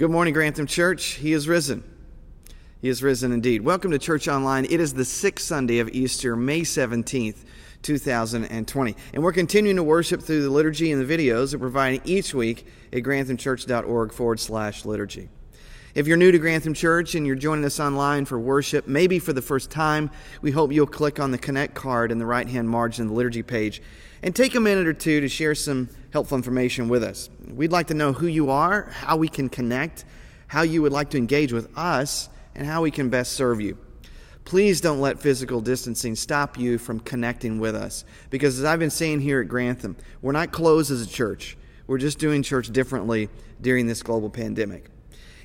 Good morning, Grantham Church. He is risen. He is risen indeed. Welcome to Church Online. It is the sixth Sunday of Easter, May 17th, 2020. And we're continuing to worship through the liturgy and the videos that we're providing each week at granthamchurch.org forward slash liturgy. If you're new to Grantham Church and you're joining us online for worship, maybe for the first time, we hope you'll click on the Connect card in the right hand margin of the liturgy page and take a minute or two to share some helpful information with us. We'd like to know who you are, how we can connect, how you would like to engage with us, and how we can best serve you. Please don't let physical distancing stop you from connecting with us. Because as I've been saying here at Grantham, we're not closed as a church. We're just doing church differently during this global pandemic.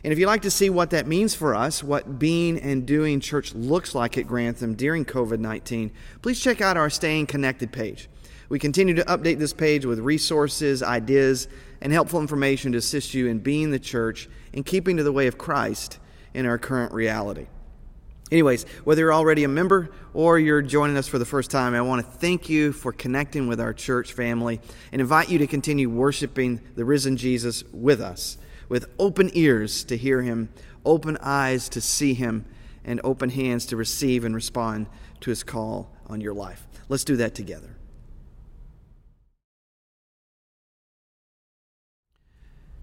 And if you'd like to see what that means for us, what being and doing church looks like at Grantham during COVID 19, please check out our Staying Connected page. We continue to update this page with resources, ideas, and helpful information to assist you in being the church and keeping to the way of Christ in our current reality. Anyways, whether you're already a member or you're joining us for the first time, I want to thank you for connecting with our church family and invite you to continue worshiping the risen Jesus with us with open ears to hear him, open eyes to see him, and open hands to receive and respond to his call on your life. Let's do that together.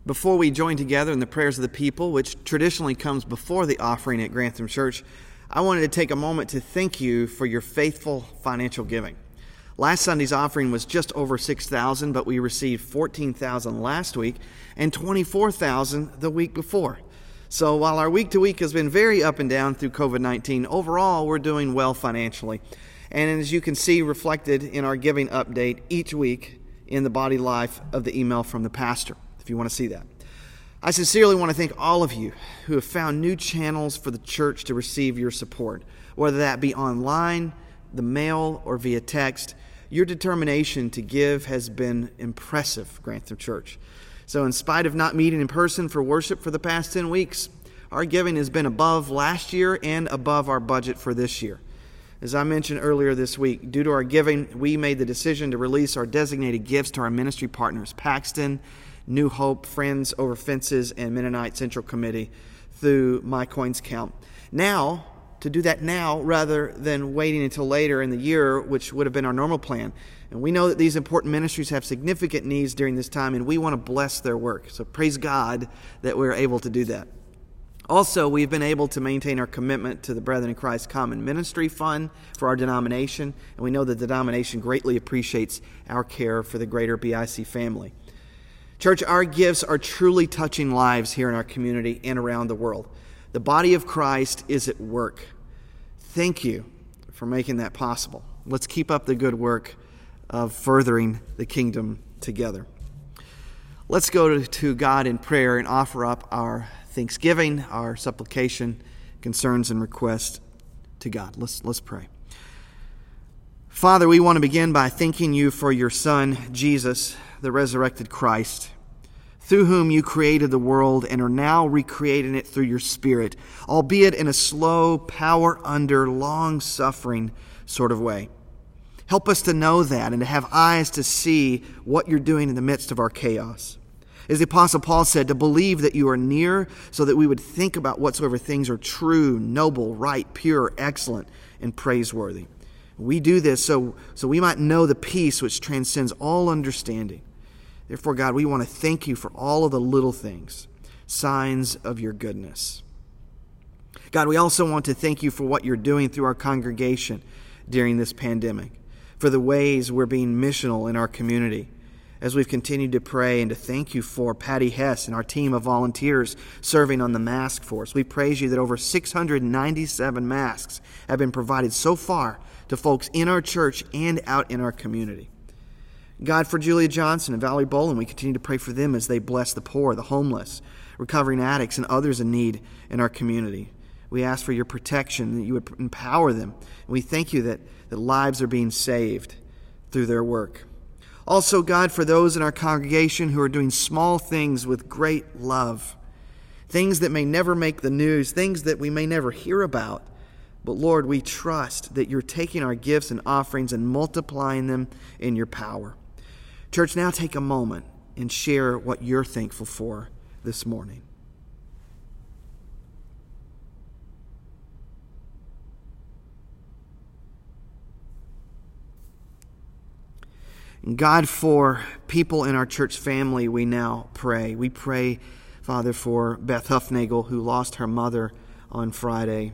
Before we join together in the prayers of the people, which traditionally comes before the offering at Grantham Church, I wanted to take a moment to thank you for your faithful financial giving. Last Sunday's offering was just over 6,000, but we received 14,000 last week and 24,000 the week before. So while our week to week has been very up and down through COVID 19, overall we're doing well financially. And as you can see reflected in our giving update each week in the body life of the email from the pastor, if you want to see that. I sincerely want to thank all of you who have found new channels for the church to receive your support, whether that be online, the mail, or via text. Your determination to give has been impressive, Grantham Church. So, in spite of not meeting in person for worship for the past 10 weeks, our giving has been above last year and above our budget for this year. As I mentioned earlier this week, due to our giving, we made the decision to release our designated gifts to our ministry partners, Paxton, New Hope, Friends Over Fences, and Mennonite Central Committee through My Coins Count. Now, to do that now rather than waiting until later in the year, which would have been our normal plan. And we know that these important ministries have significant needs during this time, and we want to bless their work. So praise God that we're able to do that. Also, we've been able to maintain our commitment to the Brethren in Christ Common Ministry Fund for our denomination, and we know that the denomination greatly appreciates our care for the greater BIC family. Church, our gifts are truly touching lives here in our community and around the world. The body of Christ is at work. Thank you for making that possible. Let's keep up the good work of furthering the kingdom together. Let's go to, God in prayer and offer up our thanksgiving, our supplication, concerns, and requests to God. Let's, let's pray. Father, we want to begin by thanking you for your Son, Jesus, the resurrected Christ through whom you created the world and are now recreating it through your Spirit, albeit in a slow, power under, long suffering sort of way. Help us to know that and to have eyes to see what you're doing in the midst of our chaos. As the Apostle Paul said, to believe that you are near so that we would think about whatsoever things are true, noble, right, pure, excellent, and praiseworthy. We do this so, so we might know the peace which transcends all understanding Therefore, God, we want to thank you for all of the little things, signs of your goodness. God, we also want to thank you for what you're doing through our congregation during this pandemic, for the ways we're being missional in our community. As we've continued to pray and to thank you for Patty Hess and our team of volunteers serving on the mask force, we praise you that over 697 masks have been provided so far to folks in our church and out in our community. God, for Julia Johnson and Valerie Boland, we continue to pray for them as they bless the poor, the homeless, recovering addicts, and others in need in our community. We ask for your protection, that you would empower them. And we thank you that, that lives are being saved through their work. Also, God, for those in our congregation who are doing small things with great love, things that may never make the news, things that we may never hear about. But Lord, we trust that you're taking our gifts and offerings and multiplying them in your power. Church, now take a moment and share what you're thankful for this morning. God, for people in our church family, we now pray. We pray, Father, for Beth Huffnagel, who lost her mother on Friday.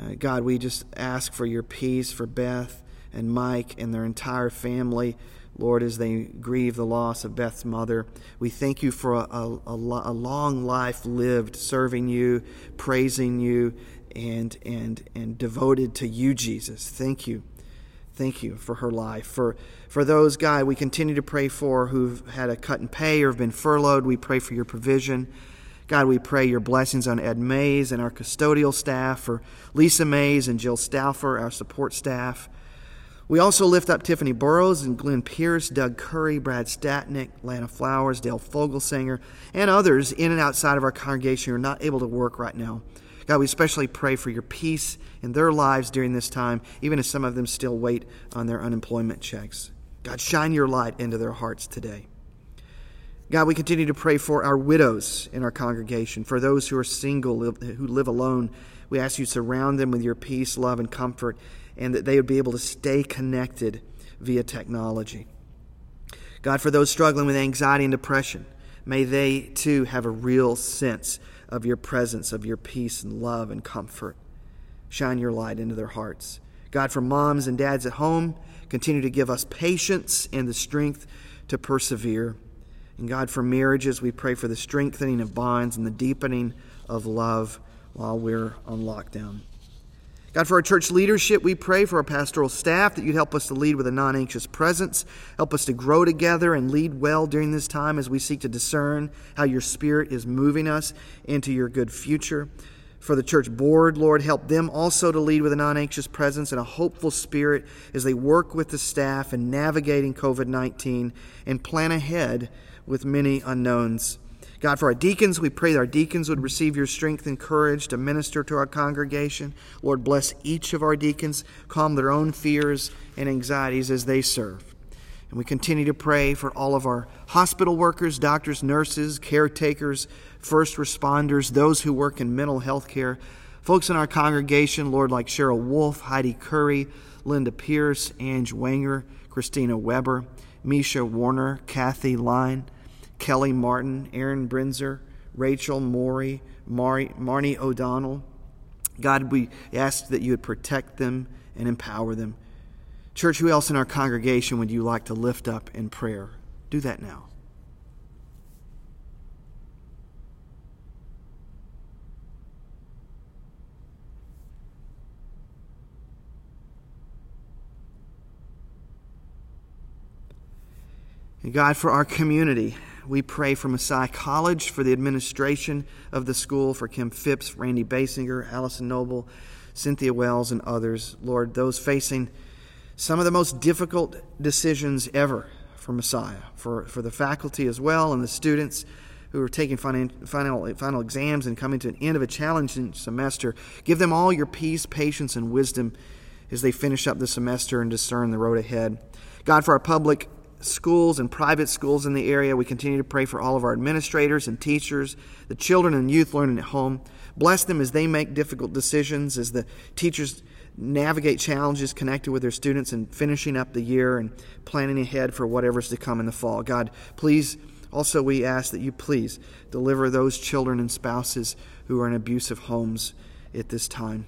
Uh, God, we just ask for your peace for Beth and Mike and their entire family. Lord, as they grieve the loss of Beth's mother, we thank you for a, a, a, long life lived serving you, praising you, and, and, and devoted to you, Jesus. Thank you. Thank you for her life. For, for those, God, we continue to pray for who've had a cut in pay or have been furloughed, we pray for your provision. God, we pray your blessings on Ed Mays and our custodial staff, for Lisa Mays and Jill Stauffer, our support staff. We also lift up Tiffany Burrows and Glenn Pierce, Doug Curry, Brad Statnick, Lana Flowers, Dale Fogelsanger, and others in and outside of our congregation who are not able to work right now. God, we especially pray for your peace in their lives during this time, even as some of them still wait on their unemployment checks. God, shine your light into their hearts today. God, we continue to pray for our widows in our congregation, for those who are single, who live alone. We ask you to surround them with your peace, love, and comfort, and that they would be able to stay connected via technology. God, for those struggling with anxiety and depression, may they too have a real sense of your presence, of your peace and love and comfort. Shine your light into their hearts. God, for moms and dads at home, continue to give us patience and the strength to persevere. And God, for marriages, we pray for the strengthening of bonds and the deepening of love while we're on lockdown. God, for our church leadership, we pray for our pastoral staff that you'd help us to lead with a non anxious presence. Help us to grow together and lead well during this time as we seek to discern how your Spirit is moving us into your good future. For the church board, Lord, help them also to lead with a non anxious presence and a hopeful spirit as they work with the staff in navigating COVID 19 and plan ahead with many unknowns. God, for our deacons, we pray that our deacons would receive your strength and courage to minister to our congregation. Lord, bless each of our deacons, calm their own fears and anxieties as they serve. And we continue to pray for all of our hospital workers, doctors, nurses, caretakers, first responders, those who work in mental health care, folks in our congregation, Lord, like Cheryl Wolf, Heidi Curry, Linda Pierce, Ange Wanger, Christina Weber, Misha Warner, Kathy Line. Kelly Martin, Aaron Brinzer, Rachel Morey, Mari, Marnie O'Donnell. God, we ask that you would protect them and empower them. Church, who else in our congregation would you like to lift up in prayer? Do that now. And God, for our community, we pray for Messiah College, for the administration of the school, for Kim Phipps, Randy Basinger, Allison Noble, Cynthia Wells, and others. Lord, those facing some of the most difficult decisions ever for Messiah, for, for the faculty as well, and the students who are taking final, final, final exams and coming to an end of a challenging semester. Give them all your peace, patience, and wisdom as they finish up the semester and discern the road ahead. God, for our public schools and private schools in the area. We continue to pray for all of our administrators and teachers, the children and youth learning at home. Bless them as they make difficult decisions, as the teachers navigate challenges connected with their students and finishing up the year and planning ahead for whatever's to come in the fall. God, please, also we ask that you please deliver those children and spouses who are in abusive homes at this time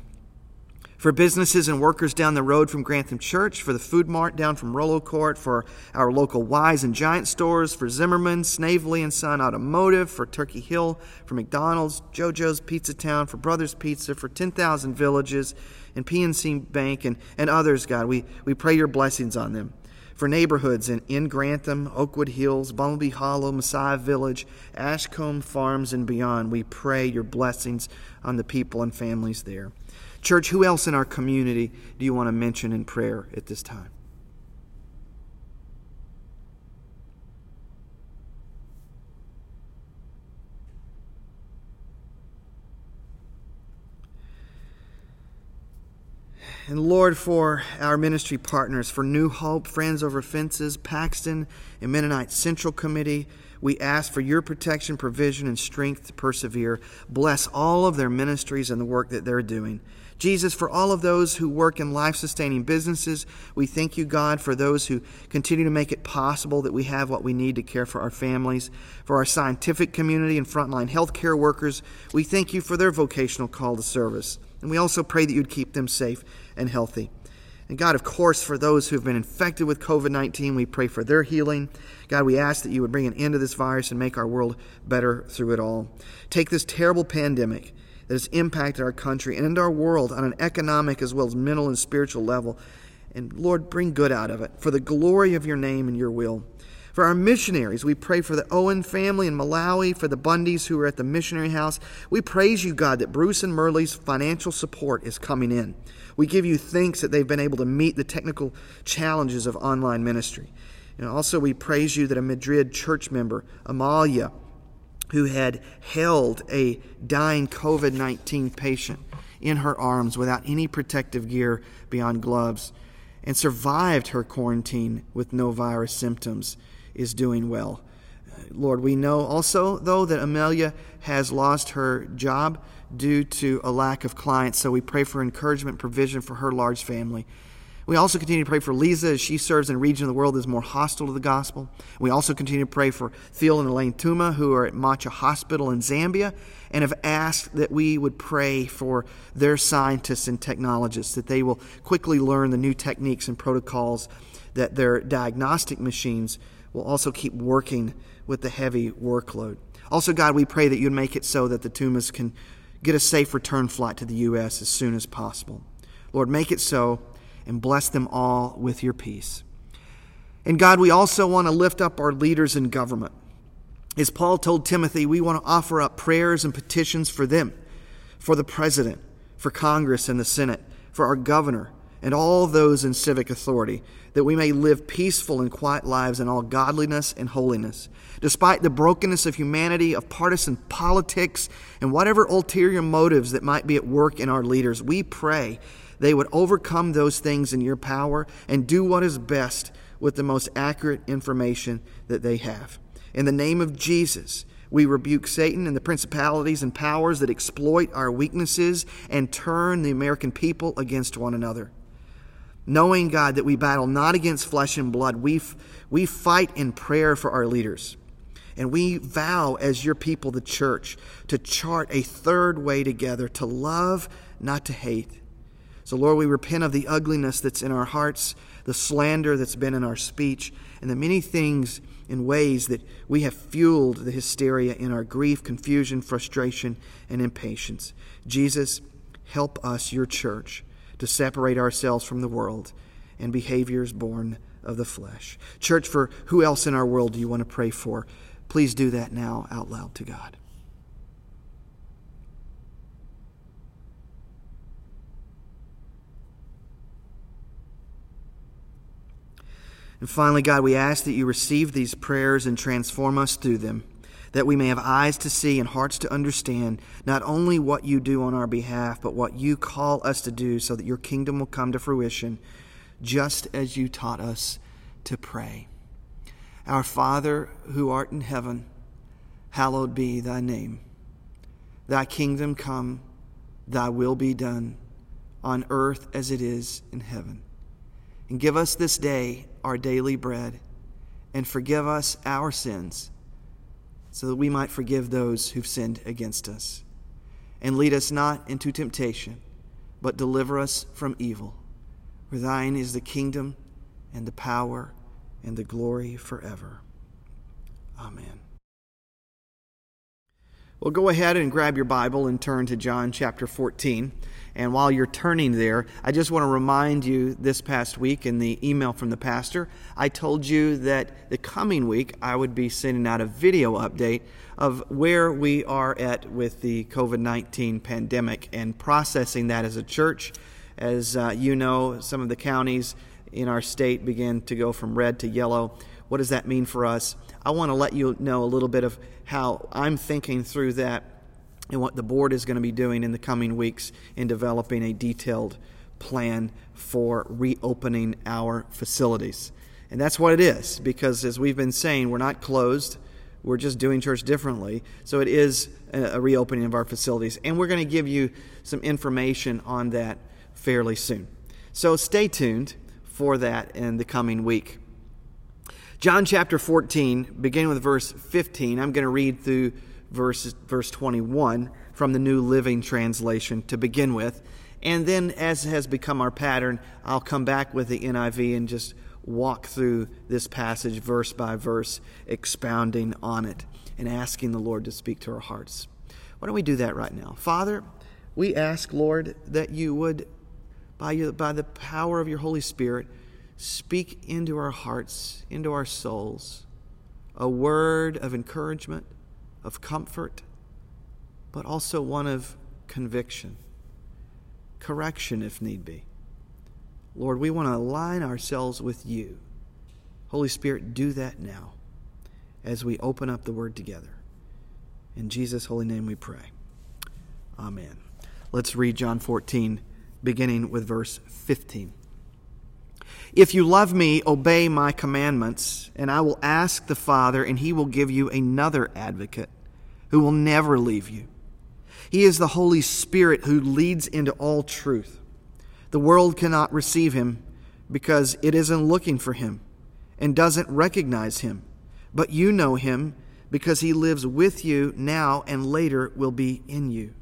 for businesses and workers down the road from Grantham Church, for the Food Mart down from Rollo Court, for our local Weis and Giant stores, for Zimmerman, Snavely and Son Automotive, for Turkey Hill, for McDonald's, JoJo's Pizza Town, for Brothers Pizza, for 10,000 Villages, and PNC Bank, and, and others, God. We, we pray your blessings on them. For neighborhoods in, in Grantham, Oakwood Hills, Bumblebee Hollow, Messiah Village, Ashcombe Farms, and beyond, we pray your blessings on the people and families there. Church, who else in our community do you want to mention in prayer at this time? And Lord, for our ministry partners, for New Hope, Friends Over Fences, Paxton, and Mennonite Central Committee, we ask for your protection, provision, and strength to persevere. Bless all of their ministries and the work that they're doing. Jesus, for all of those who work in life sustaining businesses, we thank you, God, for those who continue to make it possible that we have what we need to care for our families. For our scientific community and frontline healthcare workers, we thank you for their vocational call to service. And we also pray that you'd keep them safe and healthy. And God, of course, for those who have been infected with COVID 19, we pray for their healing. God, we ask that you would bring an end to this virus and make our world better through it all. Take this terrible pandemic that has impacted our country and our world on an economic as well as mental and spiritual level. And Lord, bring good out of it for the glory of your name and your will. For our missionaries, we pray for the Owen family in Malawi, for the Bundys who are at the missionary house. We praise you, God, that Bruce and Merle's financial support is coming in. We give you thanks that they've been able to meet the technical challenges of online ministry. And also, we praise you that a Madrid church member, Amalia, who had held a dying COVID 19 patient in her arms without any protective gear beyond gloves and survived her quarantine with no virus symptoms, is doing well. Lord, we know also, though, that Amelia has lost her job due to a lack of clients, so we pray for encouragement, provision for her large family. We also continue to pray for Lisa as she serves in a region of the world that is more hostile to the gospel. We also continue to pray for Phil and Elaine Thuma, who are at Macha Hospital in Zambia, and have asked that we would pray for their scientists and technologists, that they will quickly learn the new techniques and protocols, that their diagnostic machines will also keep working with the heavy workload. Also, God, we pray that you'd make it so that the Thumas can get a safe return flight to the U.S. as soon as possible. Lord, make it so and bless them all with your peace. And God, we also want to lift up our leaders in government. As Paul told Timothy, we want to offer up prayers and petitions for them, for the president, for Congress and the Senate, for our governor, and all those in civic authority, that we may live peaceful and quiet lives in all godliness and holiness. Despite the brokenness of humanity, of partisan politics, and whatever ulterior motives that might be at work in our leaders, we pray they would overcome those things in your power and do what is best with the most accurate information that they have. In the name of Jesus, we rebuke Satan and the principalities and powers that exploit our weaknesses and turn the American people against one another. Knowing, God, that we battle not against flesh and blood, we, f- we fight in prayer for our leaders. And we vow, as your people, the church, to chart a third way together to love, not to hate so, Lord, we repent of the ugliness that's in our hearts, the slander that's been in our speech, and the many things and ways that we have fueled the hysteria in our grief, confusion, frustration, and impatience. Jesus, help us, your church, to separate ourselves from the world and behaviors born of the flesh. Church, for who else in our world do you want to pray for? Please do that now out loud to God. And finally, God, we ask that you receive these prayers and transform us through them, that we may have eyes to see and hearts to understand not only what you do on our behalf, but what you call us to do so that your kingdom will come to fruition, just as you taught us to pray. Our Father, who art in heaven, hallowed be thy name. Thy kingdom come, thy will be done, on earth as it is in heaven. And give us this day our daily bread, and forgive us our sins, so that we might forgive those who've sinned against us. And lead us not into temptation, but deliver us from evil. For thine is the kingdom, and the power, and the glory forever. Amen. Well, go ahead and grab your Bible and turn to John chapter 14. And while you're turning there, I just want to remind you this past week in the email from the pastor, I told you that the coming week I would be sending out a video update of where we are at with the COVID 19 pandemic and processing that as a church. As uh, you know, some of the counties in our state began to go from red to yellow. What does that mean for us? I want to let you know a little bit of how I'm thinking through that and what the board is going to be doing in the coming weeks in developing a detailed plan for reopening our facilities. And that's what it is, because as we've been saying, we're not closed, We're just doing church differently. So it is a reopening of our facilities. And we're going to give you some information on that fairly soon. So stay tuned for that in the coming week. John chapter 14, beginning with verse 15, I'm going to read through verse, verse 21 from the New Living Translation to begin with. And then, as has become our pattern, I'll come back with the NIV and just walk through this passage verse by verse, expounding on it and asking the Lord to speak to our hearts. Why don't we do that right now? Father, we ask, Lord, that you would, by, you, by the power of your Holy Spirit, speak into our hearts, into our souls, a word of encouragement, of comfort, but also one of conviction, correction if need be. Lord, we want to align ourselves with you. Holy Spirit, do that now as we open up the word together. In Jesus' holy name we pray. Amen. Let's read John 14, beginning with verse 15. If you love me, obey my commandments, and I will ask the Father, and he will give you another advocate who will never leave you. He is the Holy Spirit who leads into all truth. The world cannot receive him because it isn't looking for him and doesn't recognize him. But you know him because he lives with you now and later will be in you.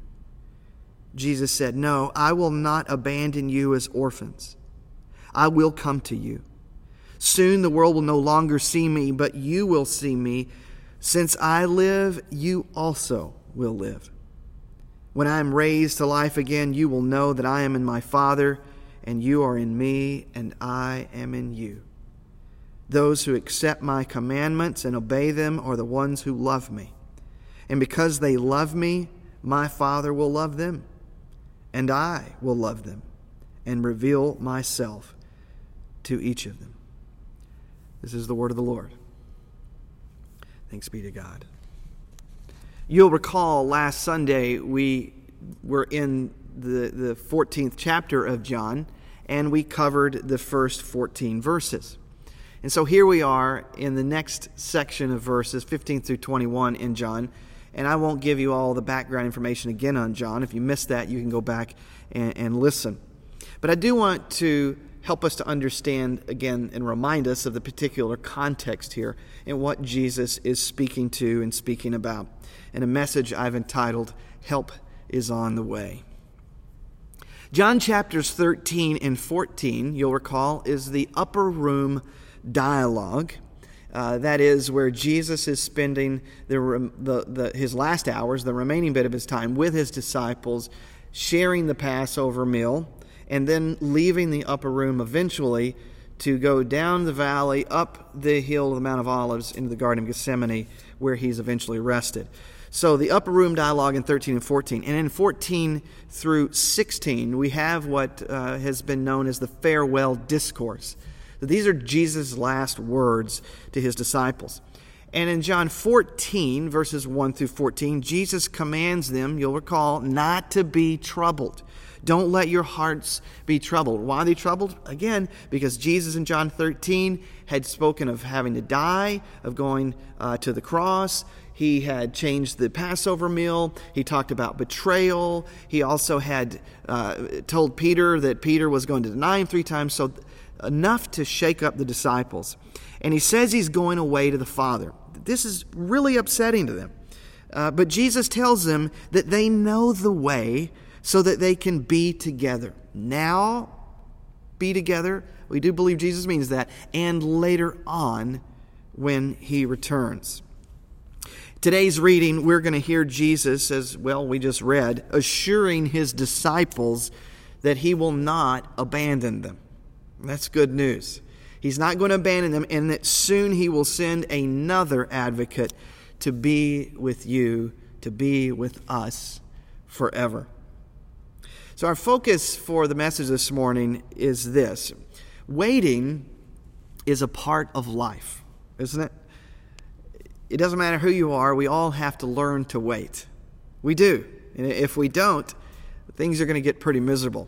Jesus said, No, I will not abandon you as orphans. I will come to you. Soon the world will no longer see me, but you will see me. Since I live, you also will live. When I am raised to life again, you will know that I am in my Father, and you are in me, and I am in you. Those who accept my commandments and obey them are the ones who love me. And because they love me, my Father will love them, and I will love them and reveal myself to each of them. This is the word of the Lord. Thanks be to God. You'll recall last Sunday we were in the, the 14th chapter of John and we covered the first 14 verses. And so here we are in the next section of verses 15 through 21 in John. And I won't give you all the background information again on John. If you missed that, you can go back and, and listen. But I do want to help us to understand again and remind us of the particular context here and what Jesus is speaking to and speaking about. And a message I've entitled, Help is on the Way. John chapters 13 and 14, you'll recall, is the upper room dialogue. Uh, that is where Jesus is spending the, the, the, his last hours, the remaining bit of his time, with his disciples, sharing the Passover meal and then leaving the upper room eventually to go down the valley, up the hill of the Mount of Olives into the Garden of Gethsemane, where he's eventually arrested. So the upper room dialogue in 13 and 14. And in 14 through 16, we have what uh, has been known as the farewell discourse. These are Jesus' last words to his disciples. And in John 14, verses 1 through 14, Jesus commands them, you'll recall, not to be troubled. Don't let your hearts be troubled. Why are they troubled? Again, because Jesus in John 13 had spoken of having to die, of going uh, to the cross. He had changed the Passover meal. He talked about betrayal. He also had uh, told Peter that Peter was going to deny him three times. So, enough to shake up the disciples. And he says he's going away to the Father. This is really upsetting to them. Uh, but Jesus tells them that they know the way so that they can be together. Now, be together. We do believe Jesus means that. And later on, when he returns. Today's reading, we're going to hear Jesus, as well, we just read, assuring his disciples that he will not abandon them. That's good news. He's not going to abandon them, and that soon he will send another advocate to be with you, to be with us forever. So, our focus for the message this morning is this waiting is a part of life, isn't it? It doesn't matter who you are, we all have to learn to wait. We do. And if we don't, things are going to get pretty miserable.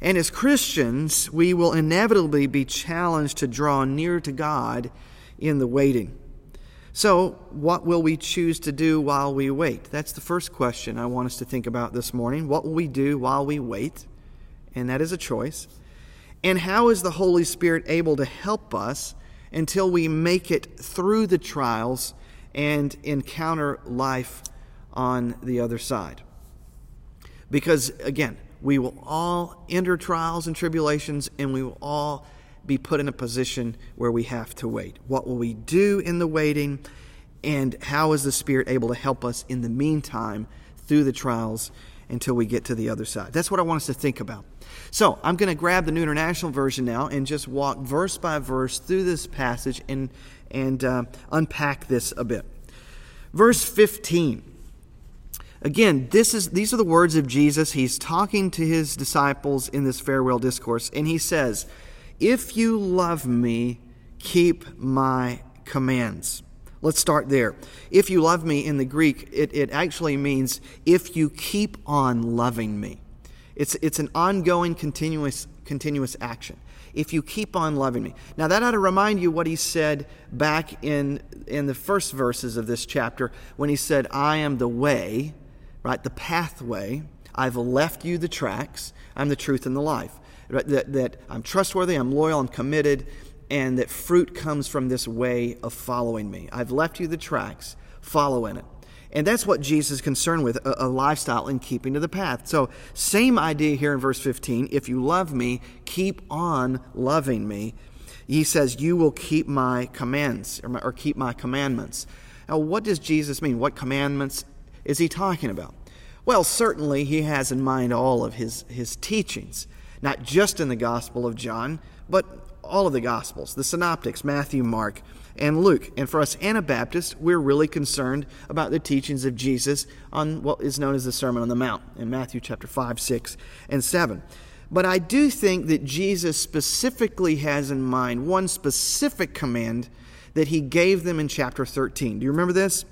And as Christians, we will inevitably be challenged to draw near to God in the waiting. So, what will we choose to do while we wait? That's the first question I want us to think about this morning. What will we do while we wait? And that is a choice. And how is the Holy Spirit able to help us until we make it through the trials and encounter life on the other side? Because, again, we will all enter trials and tribulations, and we will all be put in a position where we have to wait. What will we do in the waiting? And how is the Spirit able to help us in the meantime through the trials until we get to the other side? That's what I want us to think about. So I'm going to grab the New International Version now and just walk verse by verse through this passage and, and uh, unpack this a bit. Verse 15. Again, this is, these are the words of Jesus. He's talking to his disciples in this farewell discourse, and he says, if you love me, keep my commands. Let's start there. If you love me in the Greek, it, it actually means if you keep on loving me. It's, it's an ongoing, continuous, continuous action. If you keep on loving me. Now, that ought to remind you what he said back in, in the first verses of this chapter when he said, I am the way, right? The pathway. I've left you the tracks. I'm the truth and the life that, that I'm trustworthy, I'm loyal, I'm committed, and that fruit comes from this way of following me. I've left you the tracks, follow in it. And that's what Jesus is concerned with a, a, lifestyle in keeping to the path. So, same idea here in verse 15. If you love me, keep on loving me. He says, You will keep my commands or, my, or keep my commandments. Now, what does Jesus mean? What commandments is he talking about? Well, certainly he has in mind all of his, his teachings not just in the Gospel of John, but all of the Gospels, the Synoptics, Matthew, Mark, and Luke. And for us Anabaptists, we're really concerned about the teachings of Jesus on what is known as the Sermon on the Mount in Matthew chapter 5, 6, and 7. But I do think that Jesus specifically has in mind one specific command that he gave them in chapter 13. Do you remember this?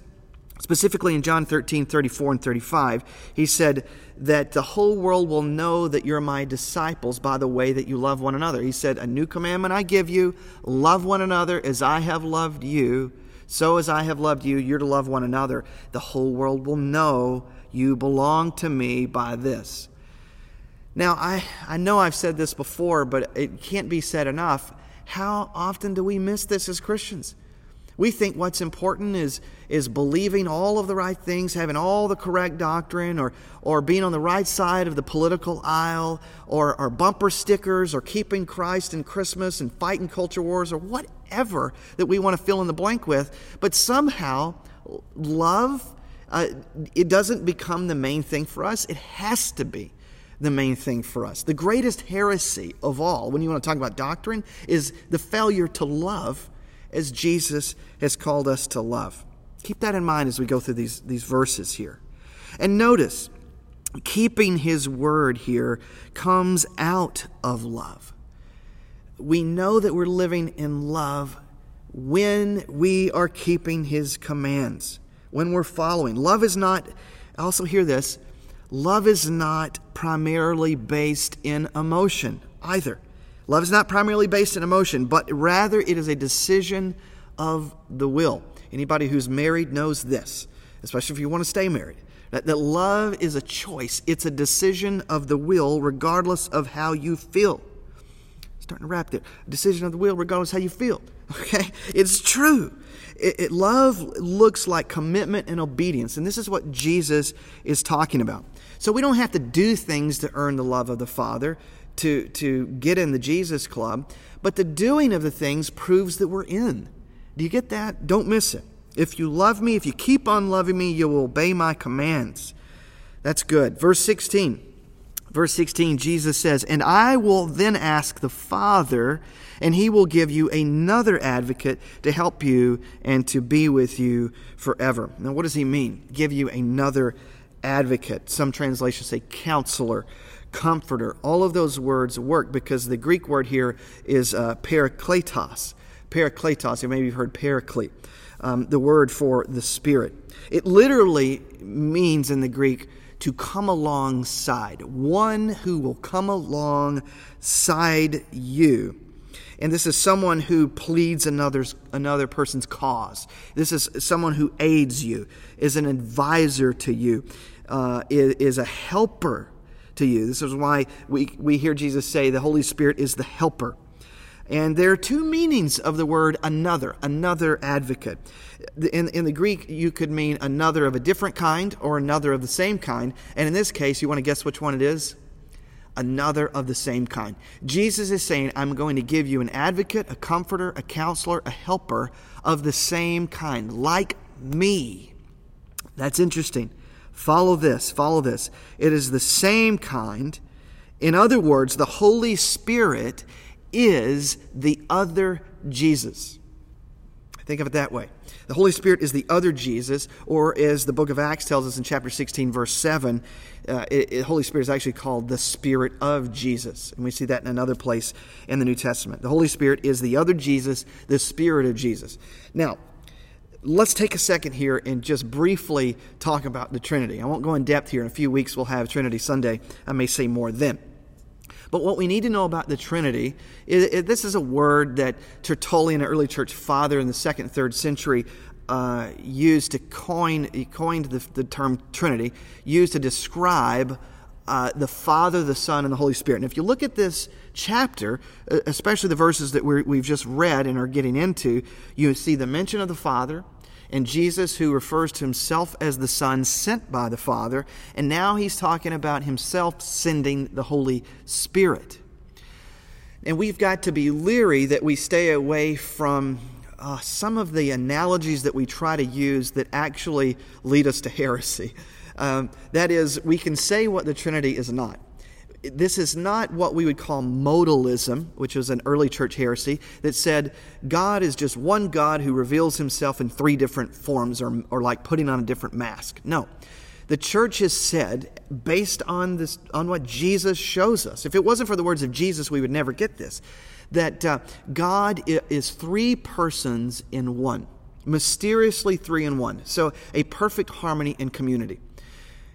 Specifically in John 13, 34, and 35, he said that the whole world will know that you're my disciples by the way that you love one another. He said, A new commandment I give you love one another as I have loved you. So as I have loved you, you're to love one another. The whole world will know you belong to me by this. Now, I, I know I've said this before, but it can't be said enough. How often do we miss this as Christians? We think what's important is, is believing all of the right things, having all the correct doctrine, or, or being on the right side of the political aisle, or, or bumper stickers, or keeping Christ in Christmas and fighting culture wars, or whatever that we want to fill in the blank with. But somehow, love, uh, it doesn't become the main thing for us. It has to be the main thing for us. The greatest heresy of all, when you want to talk about doctrine, is the failure to love as Jesus has called us to love. Keep that in mind as we go through these, these verses here. And notice, keeping his word here comes out of love. We know that we're living in love when we are keeping his commands, when we're following. Love is not, also hear this, love is not primarily based in emotion either. Love is not primarily based in emotion, but rather it is a decision of the will. Anybody who's married knows this, especially if you want to stay married. That, that love is a choice, it's a decision of the will, regardless of how you feel. Starting to wrap there. Decision of the will, regardless how you feel. Okay? It's true. It, it, love looks like commitment and obedience, and this is what Jesus is talking about. So we don't have to do things to earn the love of the Father to, to get in the Jesus Club, but the doing of the things proves that we're in. Do you get that? Don't miss it. If you love me, if you keep on loving me, you will obey my commands. That's good. Verse 16. Verse 16, Jesus says, And I will then ask the Father, and he will give you another advocate to help you and to be with you forever. Now, what does he mean? Give you another advocate. Some translations say counselor comforter. All of those words work because the Greek word here is uh, parakletos. Parakletos, you maybe you've heard paraclete, um, the word for the Spirit. It literally means in the Greek to come alongside, one who will come alongside you. And this is someone who pleads another's, another person's cause. This is someone who aids you, is an advisor to you, uh, is, is a helper to you. This is why we, we hear Jesus say the Holy Spirit is the helper. And there are two meanings of the word another, another advocate. In, in the Greek, you could mean another of a different kind or another of the same kind. And in this case, you want to guess which one it is? Another of the same kind. Jesus is saying, I'm going to give you an advocate, a comforter, a counselor, a helper of the same kind, like me. That's interesting. Follow this, follow this. It is the same kind. In other words, the Holy Spirit is the other Jesus. Think of it that way. The Holy Spirit is the other Jesus, or as the book of Acts tells us in chapter 16, verse 7, uh, Holy Spirit is actually called the Spirit of Jesus. And we see that in another place in the New Testament. The Holy Spirit is the other Jesus, the Spirit of Jesus. Now, let's take a second here and just briefly talk about the Trinity. I won't go in depth here. In a few weeks, we'll have Trinity Sunday. I may say more then. But what we need to know about the Trinity is, is this is a word that Tertullian, an early church father in the second, third century, uh, used to coin, he coined the, the term Trinity, used to describe uh, the Father, the Son, and the Holy Spirit. And if you look at this chapter, especially the verses that we have just read and are getting into, you see the mention of the Father, and Jesus, who refers to himself as the Son sent by the Father, and now he's talking about himself sending the Holy Spirit. And we've got to be leery that we stay away from uh, some of the analogies that we try to use that actually lead us to heresy. Um, that is, we can say what the Trinity is not this is not what we would call modalism, which was an early church heresy that said God is just one God who reveals himself in three different forms or, or like putting on a different mask. No. The church has said, based on, this, on what Jesus shows us, if it wasn't for the words of Jesus, we would never get this, that uh, God is three persons in one, mysteriously three in one. So a perfect harmony and community.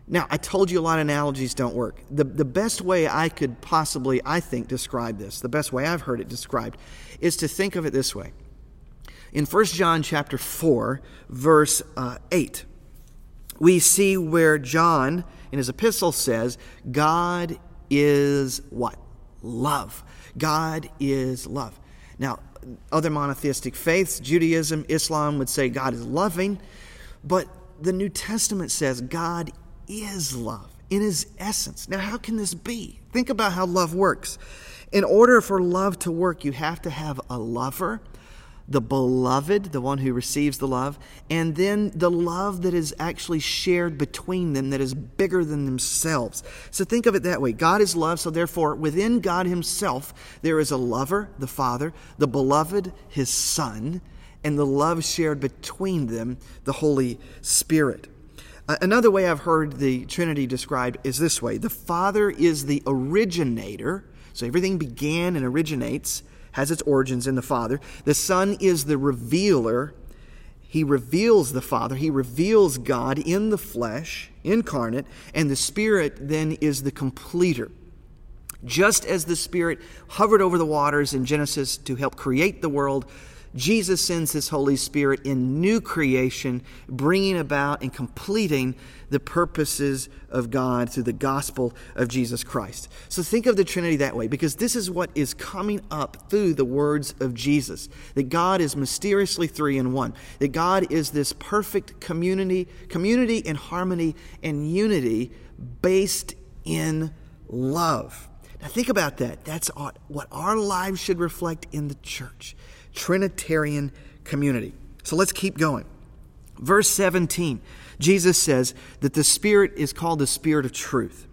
Now, I told you a lot of analogies don't work. The, the best way I could possibly, I think, describe this, the best way I've heard it described, is to think of it this way. In 1 John chapter 4, verse uh, 8, we see where John, in his epistle, says, God is what? Love. God is love. Now, other monotheistic faiths, Judaism, Islam, would say God is loving, but the New Testament says God is love in his essence. Now, how can this be? Think about how love works. In order for love to work, you have to have a lover, the beloved, the one who receives the love, and then the love that is actually shared between them that is bigger than themselves. So think of it that way. God is love, so therefore, within God Himself, there is a lover, the Father, the beloved, His Son, and the love shared between them, the Holy Spirit. Another way I've heard the Trinity described is this way the Father is the originator, so everything began and originates, has its origins in the Father. The Son is the revealer. He reveals the Father, He reveals God in the flesh, incarnate, and the Spirit then is the completer. Just as the Spirit hovered over the waters in Genesis to help create the world, Jesus sends His Holy Spirit in new creation, bringing about and completing the purposes of God through the gospel of Jesus Christ. So think of the Trinity that way, because this is what is coming up through the words of Jesus that God is mysteriously three in one, that God is this perfect community, community and harmony and unity based in love. Now, think about that. That's what our lives should reflect in the church. Trinitarian community. So let's keep going. Verse 17, Jesus says that the Spirit is called the Spirit of truth.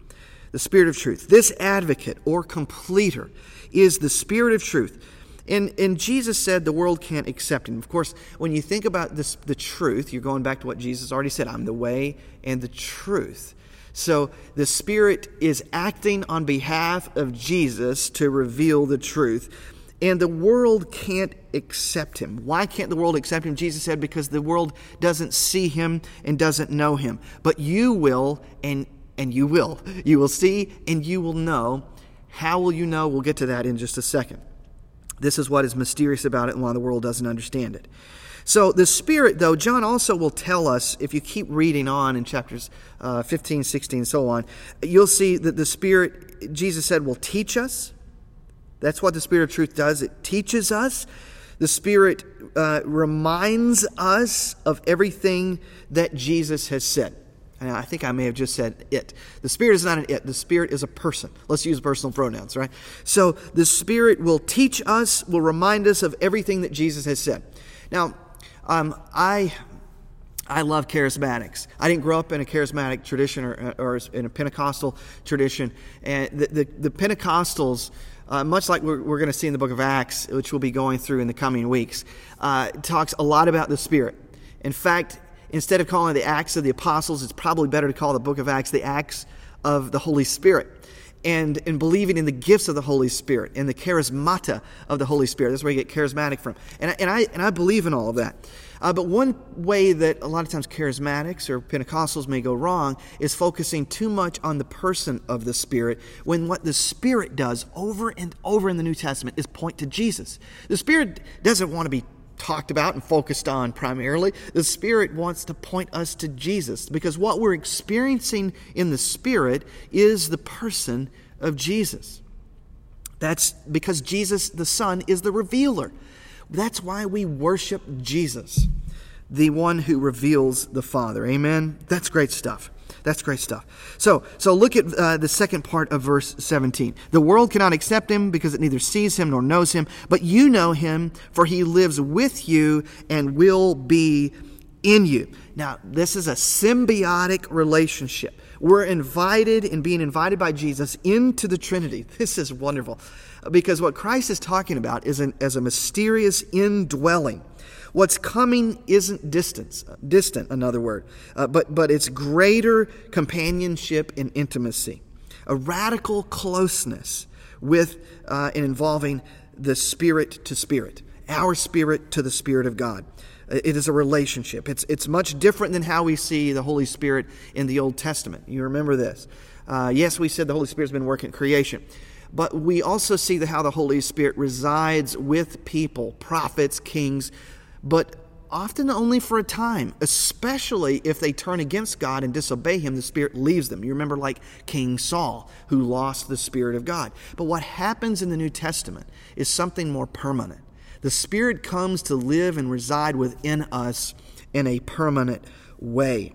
The Spirit of truth. This advocate or completer is the Spirit of truth. And, and Jesus said the world can't accept him. Of course, when you think about this, the truth, you're going back to what Jesus already said I'm the way and the truth. So the Spirit is acting on behalf of Jesus to reveal the truth. And the world can't accept him. Why can't the world accept him? Jesus said, because the world doesn't see him and doesn't know him. But you will, and, and you will. You will see and you will know. How will you know? We'll get to that in just a second. This is what is mysterious about it and why the world doesn't understand it. So, the Spirit, though, John also will tell us, if you keep reading on in chapters uh, 15, 16, and so on, you'll see that the Spirit, Jesus said, will teach us. That's what the Spirit of truth does. It teaches us. The Spirit uh, reminds us of everything that Jesus has said. And I think I may have just said it. The Spirit is not an it, the Spirit is a person. Let's use personal pronouns, right? So the Spirit will teach us, will remind us of everything that Jesus has said. Now, um, I I love charismatics. I didn't grow up in a charismatic tradition or, or in a Pentecostal tradition. And the, the, the Pentecostals, uh, much like we're, we're going to see in the book of Acts, which we'll be going through in the coming weeks, uh, talks a lot about the Spirit. In fact, instead of calling the Acts of the Apostles, it's probably better to call the book of Acts the Acts of the Holy Spirit. And in believing in the gifts of the Holy Spirit and the charismata of the Holy Spirit. That's where you get charismatic from. And, and, I, and I believe in all of that. Uh, but one way that a lot of times charismatics or Pentecostals may go wrong is focusing too much on the person of the Spirit when what the Spirit does over and over in the New Testament is point to Jesus. The Spirit doesn't want to be talked about and focused on primarily. The Spirit wants to point us to Jesus because what we're experiencing in the Spirit is the person of Jesus. That's because Jesus, the Son, is the revealer. That's why we worship Jesus, the one who reveals the Father. Amen? That's great stuff. That's great stuff. So, so look at uh, the second part of verse 17. The world cannot accept him because it neither sees him nor knows him, but you know him, for he lives with you and will be in you. Now, this is a symbiotic relationship. We're invited and being invited by Jesus into the Trinity. This is wonderful because what Christ is talking about is an, as a mysterious indwelling. What's coming isn't distance, distant, another word, uh, but, but it's greater companionship and intimacy, a radical closeness with uh, and involving the spirit to spirit, our spirit to the spirit of God. Uh, it is a relationship. It's, it's much different than how we see the Holy Spirit in the Old Testament. You remember this. Uh, yes, we said the Holy Spirit's been working at creation but we also see the, how the Holy Spirit resides with people, prophets, kings, but often only for a time, especially if they turn against God and disobey Him, the Spirit leaves them. You remember, like King Saul, who lost the Spirit of God. But what happens in the New Testament is something more permanent. The Spirit comes to live and reside within us in a permanent way.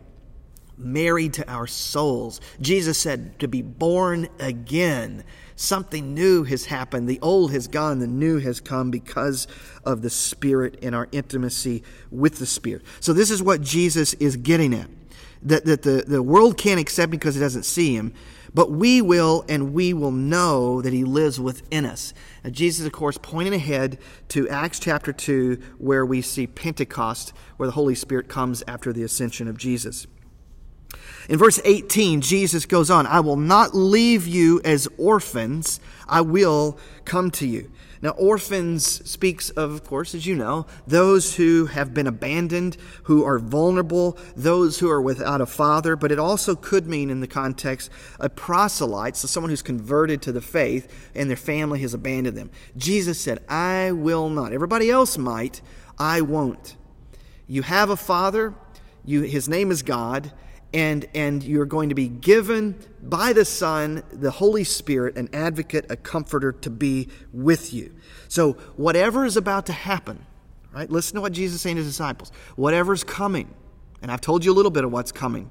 Married to our souls. Jesus said to be born again Something new has happened. The old has gone, the new has come because of the Spirit and our intimacy with the Spirit. So, this is what Jesus is getting at that, that the, the world can't accept because it doesn't see him, but we will, and we will know that he lives within us. Now, Jesus, of course, pointing ahead to Acts chapter 2, where we see Pentecost, where the Holy Spirit comes after the ascension of Jesus. In verse 18, Jesus goes on, I will not leave you as orphans, I will come to you. Now, orphans speaks of, of course, as you know, those who have been abandoned, who are vulnerable, those who are without a father, but it also could mean, in the context, a proselyte, so someone who's converted to the faith and their family has abandoned them. Jesus said, I will not. Everybody else might, I won't. You have a father, you, his name is God and, and you're going to be given by the Son, the Holy Spirit, an advocate, a comforter to be with you. So, whatever is about to happen, right? Listen to what Jesus is saying to his disciples. Whatever's coming, and I've told you a little bit of what's coming,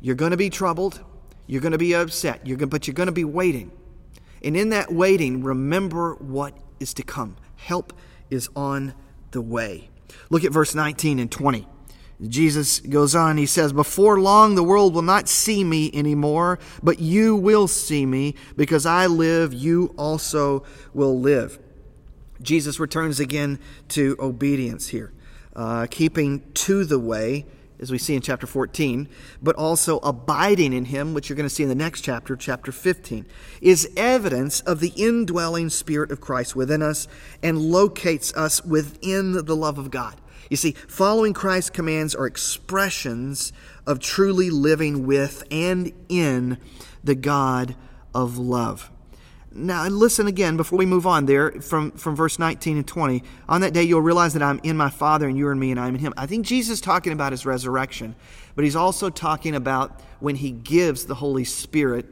you're going to be troubled, you're going to be upset, you're going, but you're going to be waiting. And in that waiting, remember what is to come. Help is on the way. Look at verse 19 and 20. Jesus goes on, he says, Before long the world will not see me anymore, but you will see me. Because I live, you also will live. Jesus returns again to obedience here, uh, keeping to the way, as we see in chapter 14, but also abiding in him, which you're going to see in the next chapter, chapter 15, is evidence of the indwelling Spirit of Christ within us and locates us within the love of God. You see, following Christ's commands are expressions of truly living with and in the God of love. now listen again before we move on there from, from verse 19 and 20. On that day you'll realize that I'm in my Father and you're in me and I'm in him. I think Jesus is talking about his resurrection, but he's also talking about when he gives the Holy Spirit,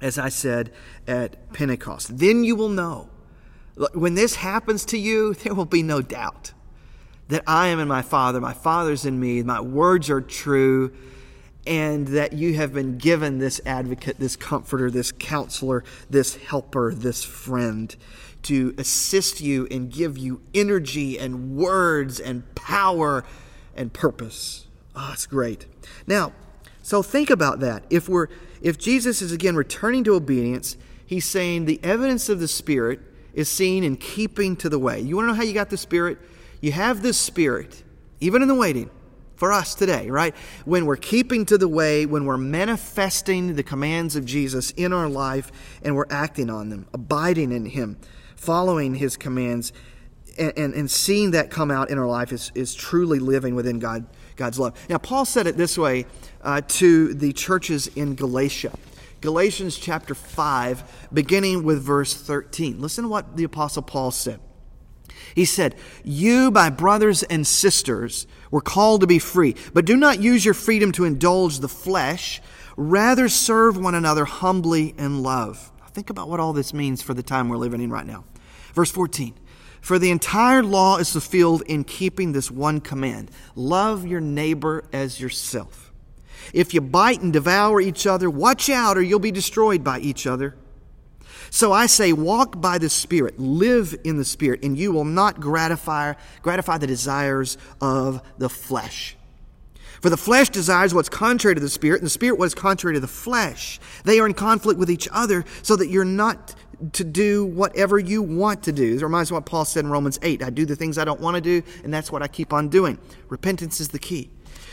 as I said, at Pentecost. Then you will know. When this happens to you, there will be no doubt that I am in my Father, my Father's in me, my words are true and that you have been given this advocate, this comforter, this counselor, this helper, this friend to assist you and give you energy and words and power and purpose. Oh, it's great. Now, so think about that. If we're if Jesus is again returning to obedience, he's saying the evidence of the Spirit is seen in keeping to the way. You want to know how you got the Spirit? You have this Spirit, even in the waiting for us today, right? When we're keeping to the way, when we're manifesting the commands of Jesus in our life and we're acting on them, abiding in Him, following His commands, and, and, and seeing that come out in our life is, is truly living within God, God's love. Now, Paul said it this way uh, to the churches in Galatia. Galatians chapter 5, beginning with verse 13. Listen to what the Apostle Paul said. He said, You, my brothers and sisters, were called to be free, but do not use your freedom to indulge the flesh. Rather, serve one another humbly in love. Think about what all this means for the time we're living in right now. Verse 14 For the entire law is fulfilled in keeping this one command love your neighbor as yourself. If you bite and devour each other, watch out or you'll be destroyed by each other. So I say, walk by the Spirit, live in the Spirit, and you will not gratify, gratify the desires of the flesh. For the flesh desires what's contrary to the Spirit, and the Spirit what is contrary to the flesh. They are in conflict with each other, so that you're not to do whatever you want to do. This reminds me of what Paul said in Romans 8 I do the things I don't want to do, and that's what I keep on doing. Repentance is the key.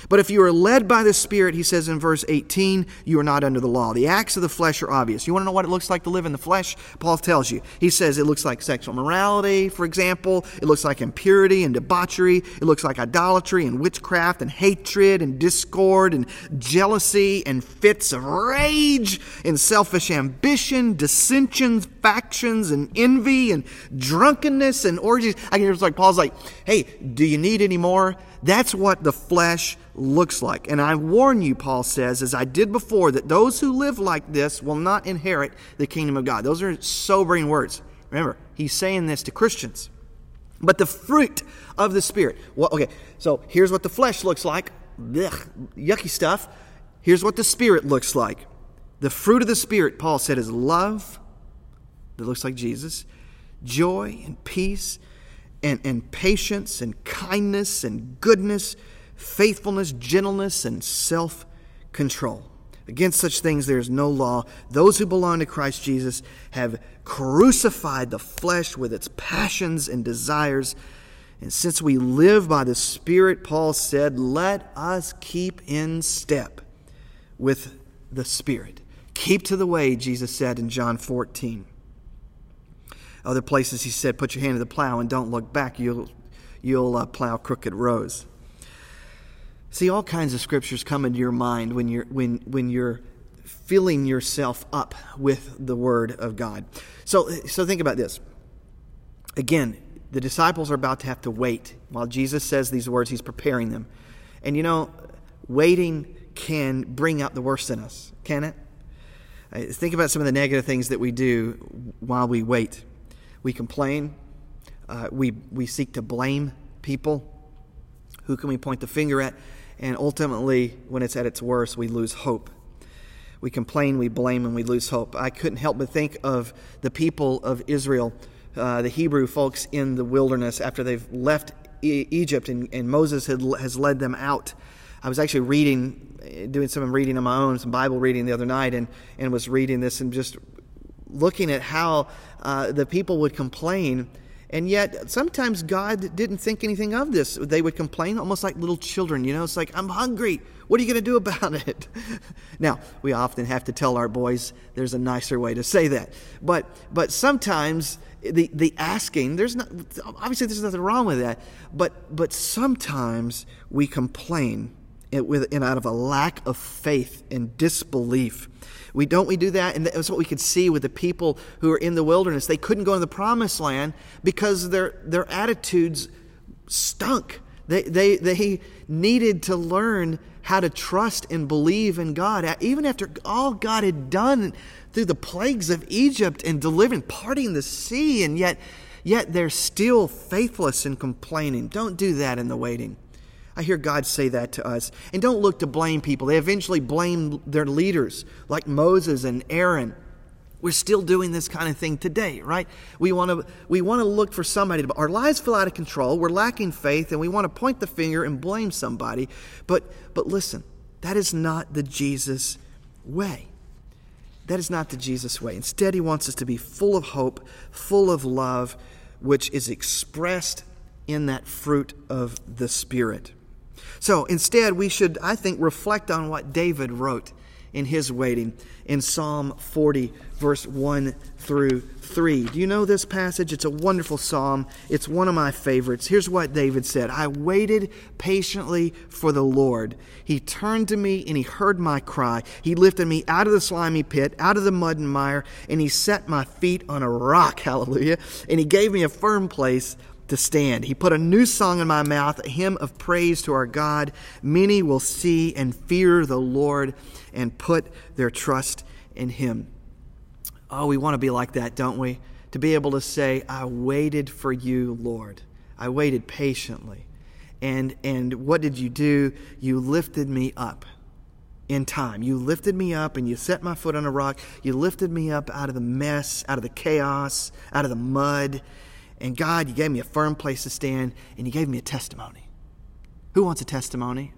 But if you are led by the Spirit, he says in verse 18, you are not under the law. The acts of the flesh are obvious. You want to know what it looks like to live in the flesh? Paul tells you. He says it looks like sexual morality, for example. It looks like impurity and debauchery. It looks like idolatry and witchcraft and hatred and discord and jealousy and fits of rage and selfish ambition, dissensions, factions and envy and drunkenness and orgies. I can it's like Paul's like, hey, do you need any more? That's what the flesh looks like. And I warn you, Paul says, as I did before, that those who live like this will not inherit the kingdom of God. Those are sobering words. Remember, he's saying this to Christians. But the fruit of the Spirit. Well, okay, so here's what the flesh looks like. Ugh, yucky stuff. Here's what the Spirit looks like. The fruit of the Spirit, Paul said, is love, that looks like Jesus, joy and peace and, and patience and kindness and goodness, faithfulness, gentleness, and self control. Against such things there is no law. Those who belong to Christ Jesus have crucified the flesh with its passions and desires. And since we live by the Spirit, Paul said, let us keep in step with the Spirit. Keep to the way, Jesus said in John 14. Other places he said, put your hand to the plow and don't look back. You'll, you'll uh, plow crooked rows. See, all kinds of scriptures come into your mind when you're, when, when you're filling yourself up with the Word of God. So, so think about this. Again, the disciples are about to have to wait while Jesus says these words, he's preparing them. And you know, waiting can bring out the worst in us, can it? Think about some of the negative things that we do while we wait. We complain. Uh, we, we seek to blame people. Who can we point the finger at? And ultimately, when it's at its worst, we lose hope. We complain, we blame, and we lose hope. I couldn't help but think of the people of Israel, uh, the Hebrew folks in the wilderness after they've left e- Egypt and, and Moses had, has led them out. I was actually reading, doing some reading on my own, some Bible reading the other night, and, and was reading this and just looking at how uh, the people would complain. And yet, sometimes God didn't think anything of this. They would complain almost like little children. You know, it's like, I'm hungry. What are you going to do about it? now, we often have to tell our boys there's a nicer way to say that. But, but sometimes the, the asking, there's not, obviously, there's nothing wrong with that. But, but sometimes we complain with, and out of a lack of faith and disbelief. We don't we do that, and that's what we could see with the people who are in the wilderness. They couldn't go in the promised land because their their attitudes stunk. They they they needed to learn how to trust and believe in God, even after all God had done through the plagues of Egypt and delivering, parting the sea, and yet yet they're still faithless and complaining. Don't do that in the waiting. I hear God say that to us. And don't look to blame people. They eventually blame their leaders, like Moses and Aaron. We're still doing this kind of thing today, right? We want to we want to look for somebody to our lives feel out of control. We're lacking faith and we want to point the finger and blame somebody. But but listen, that is not the Jesus way. That is not the Jesus way. Instead, he wants us to be full of hope, full of love, which is expressed in that fruit of the Spirit. So instead, we should, I think, reflect on what David wrote in his waiting in Psalm 40, verse 1 through 3. Do you know this passage? It's a wonderful psalm. It's one of my favorites. Here's what David said I waited patiently for the Lord. He turned to me and he heard my cry. He lifted me out of the slimy pit, out of the mud and mire, and he set my feet on a rock. Hallelujah. And he gave me a firm place to stand. He put a new song in my mouth, a hymn of praise to our God. Many will see and fear the Lord and put their trust in him. Oh, we want to be like that, don't we? To be able to say, I waited for you, Lord. I waited patiently. And and what did you do? You lifted me up in time. You lifted me up and you set my foot on a rock. You lifted me up out of the mess, out of the chaos, out of the mud and God, you gave me a firm place to stand, and you gave me a testimony. Who wants a testimony?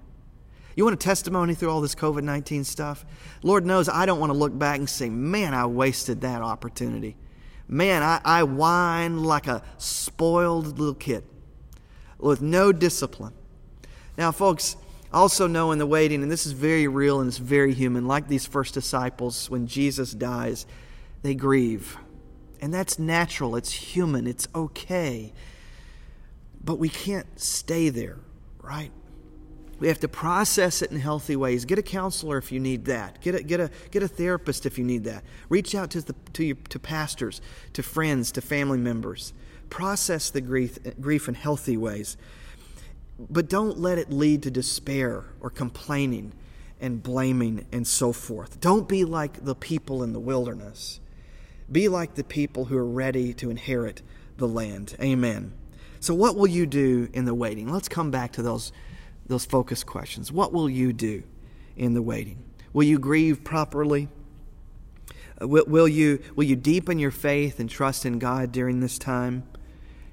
You want a testimony through all this COVID 19 stuff? Lord knows I don't want to look back and say, man, I wasted that opportunity. Man, I, I whine like a spoiled little kid with no discipline. Now, folks, also know in the waiting, and this is very real and it's very human, like these first disciples, when Jesus dies, they grieve. And that's natural, it's human, it's okay. But we can't stay there, right? We have to process it in healthy ways. Get a counselor if you need that. Get a, get a, get a therapist if you need that. Reach out to, the, to, your, to pastors, to friends, to family members. Process the grief, grief in healthy ways. But don't let it lead to despair or complaining and blaming and so forth. Don't be like the people in the wilderness be like the people who are ready to inherit the land. Amen. So, what will you do in the waiting? Let's come back to those, those focus questions. What will you do in the waiting? Will you grieve properly? Uh, will, will, you, will you deepen your faith and trust in God during this time?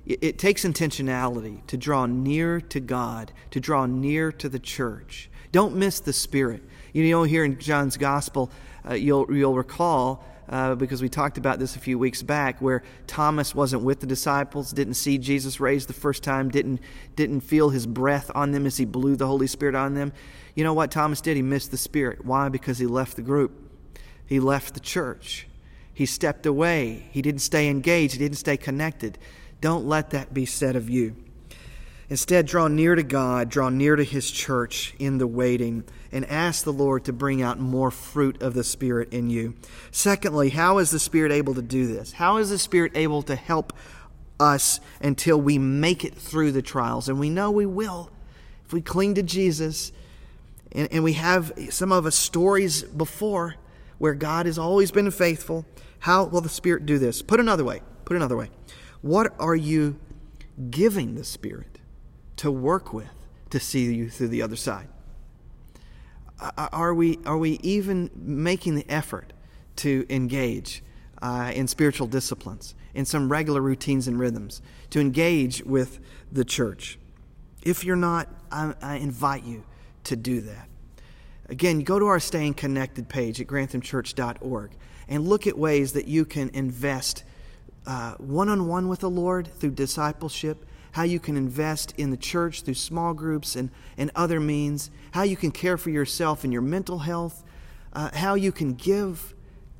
It, it takes intentionality to draw near to God, to draw near to the church. Don't miss the Spirit. You know, here in John's Gospel, uh, you'll, you'll recall uh, because we talked about this a few weeks back, where Thomas wasn't with the disciples, didn't see Jesus raised the first time, didn't didn't feel his breath on them as he blew the Holy Spirit on them. You know what Thomas did? He missed the Spirit. Why? Because he left the group. He left the church. He stepped away. He didn't stay engaged. He didn't stay connected. Don't let that be said of you. Instead, draw near to God, draw near to His church in the waiting, and ask the Lord to bring out more fruit of the Spirit in you. Secondly, how is the Spirit able to do this? How is the Spirit able to help us until we make it through the trials? And we know we will if we cling to Jesus. And, and we have some of us stories before where God has always been faithful. How will the Spirit do this? Put another way. Put another way. What are you giving the Spirit? to work with to see you through the other side? Are we, are we even making the effort to engage uh, in spiritual disciplines, in some regular routines and rhythms, to engage with the church? If you're not, I, I invite you to do that. Again, go to our Staying Connected page at granthamchurch.org and look at ways that you can invest one on one with the Lord through discipleship how you can invest in the church through small groups and, and other means, how you can care for yourself and your mental health, uh, how you can give,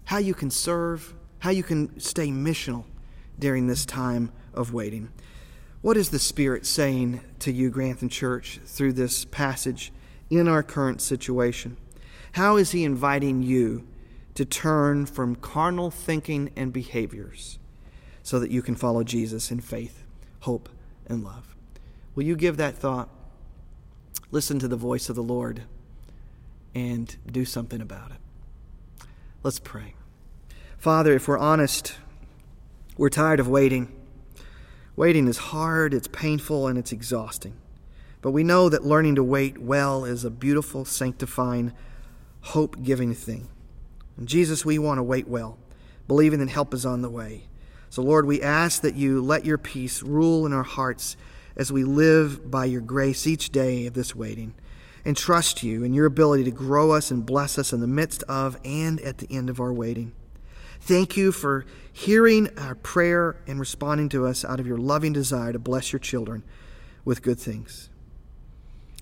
how you can serve, how you can stay missional during this time of waiting. What is the Spirit saying to you, Grantham Church, through this passage in our current situation? How is He inviting you to turn from carnal thinking and behaviors so that you can follow Jesus in faith, hope, and love? Will you give that thought? Listen to the voice of the Lord and do something about it. Let's pray. Father, if we're honest, we're tired of waiting. Waiting is hard, it's painful, and it's exhausting. But we know that learning to wait well is a beautiful, sanctifying, hope giving thing. And Jesus, we want to wait well, believing that help is on the way. So, Lord, we ask that you let your peace rule in our hearts as we live by your grace each day of this waiting and trust you in your ability to grow us and bless us in the midst of and at the end of our waiting. Thank you for hearing our prayer and responding to us out of your loving desire to bless your children with good things.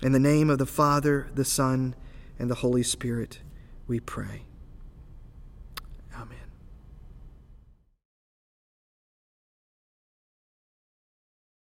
In the name of the Father, the Son, and the Holy Spirit, we pray.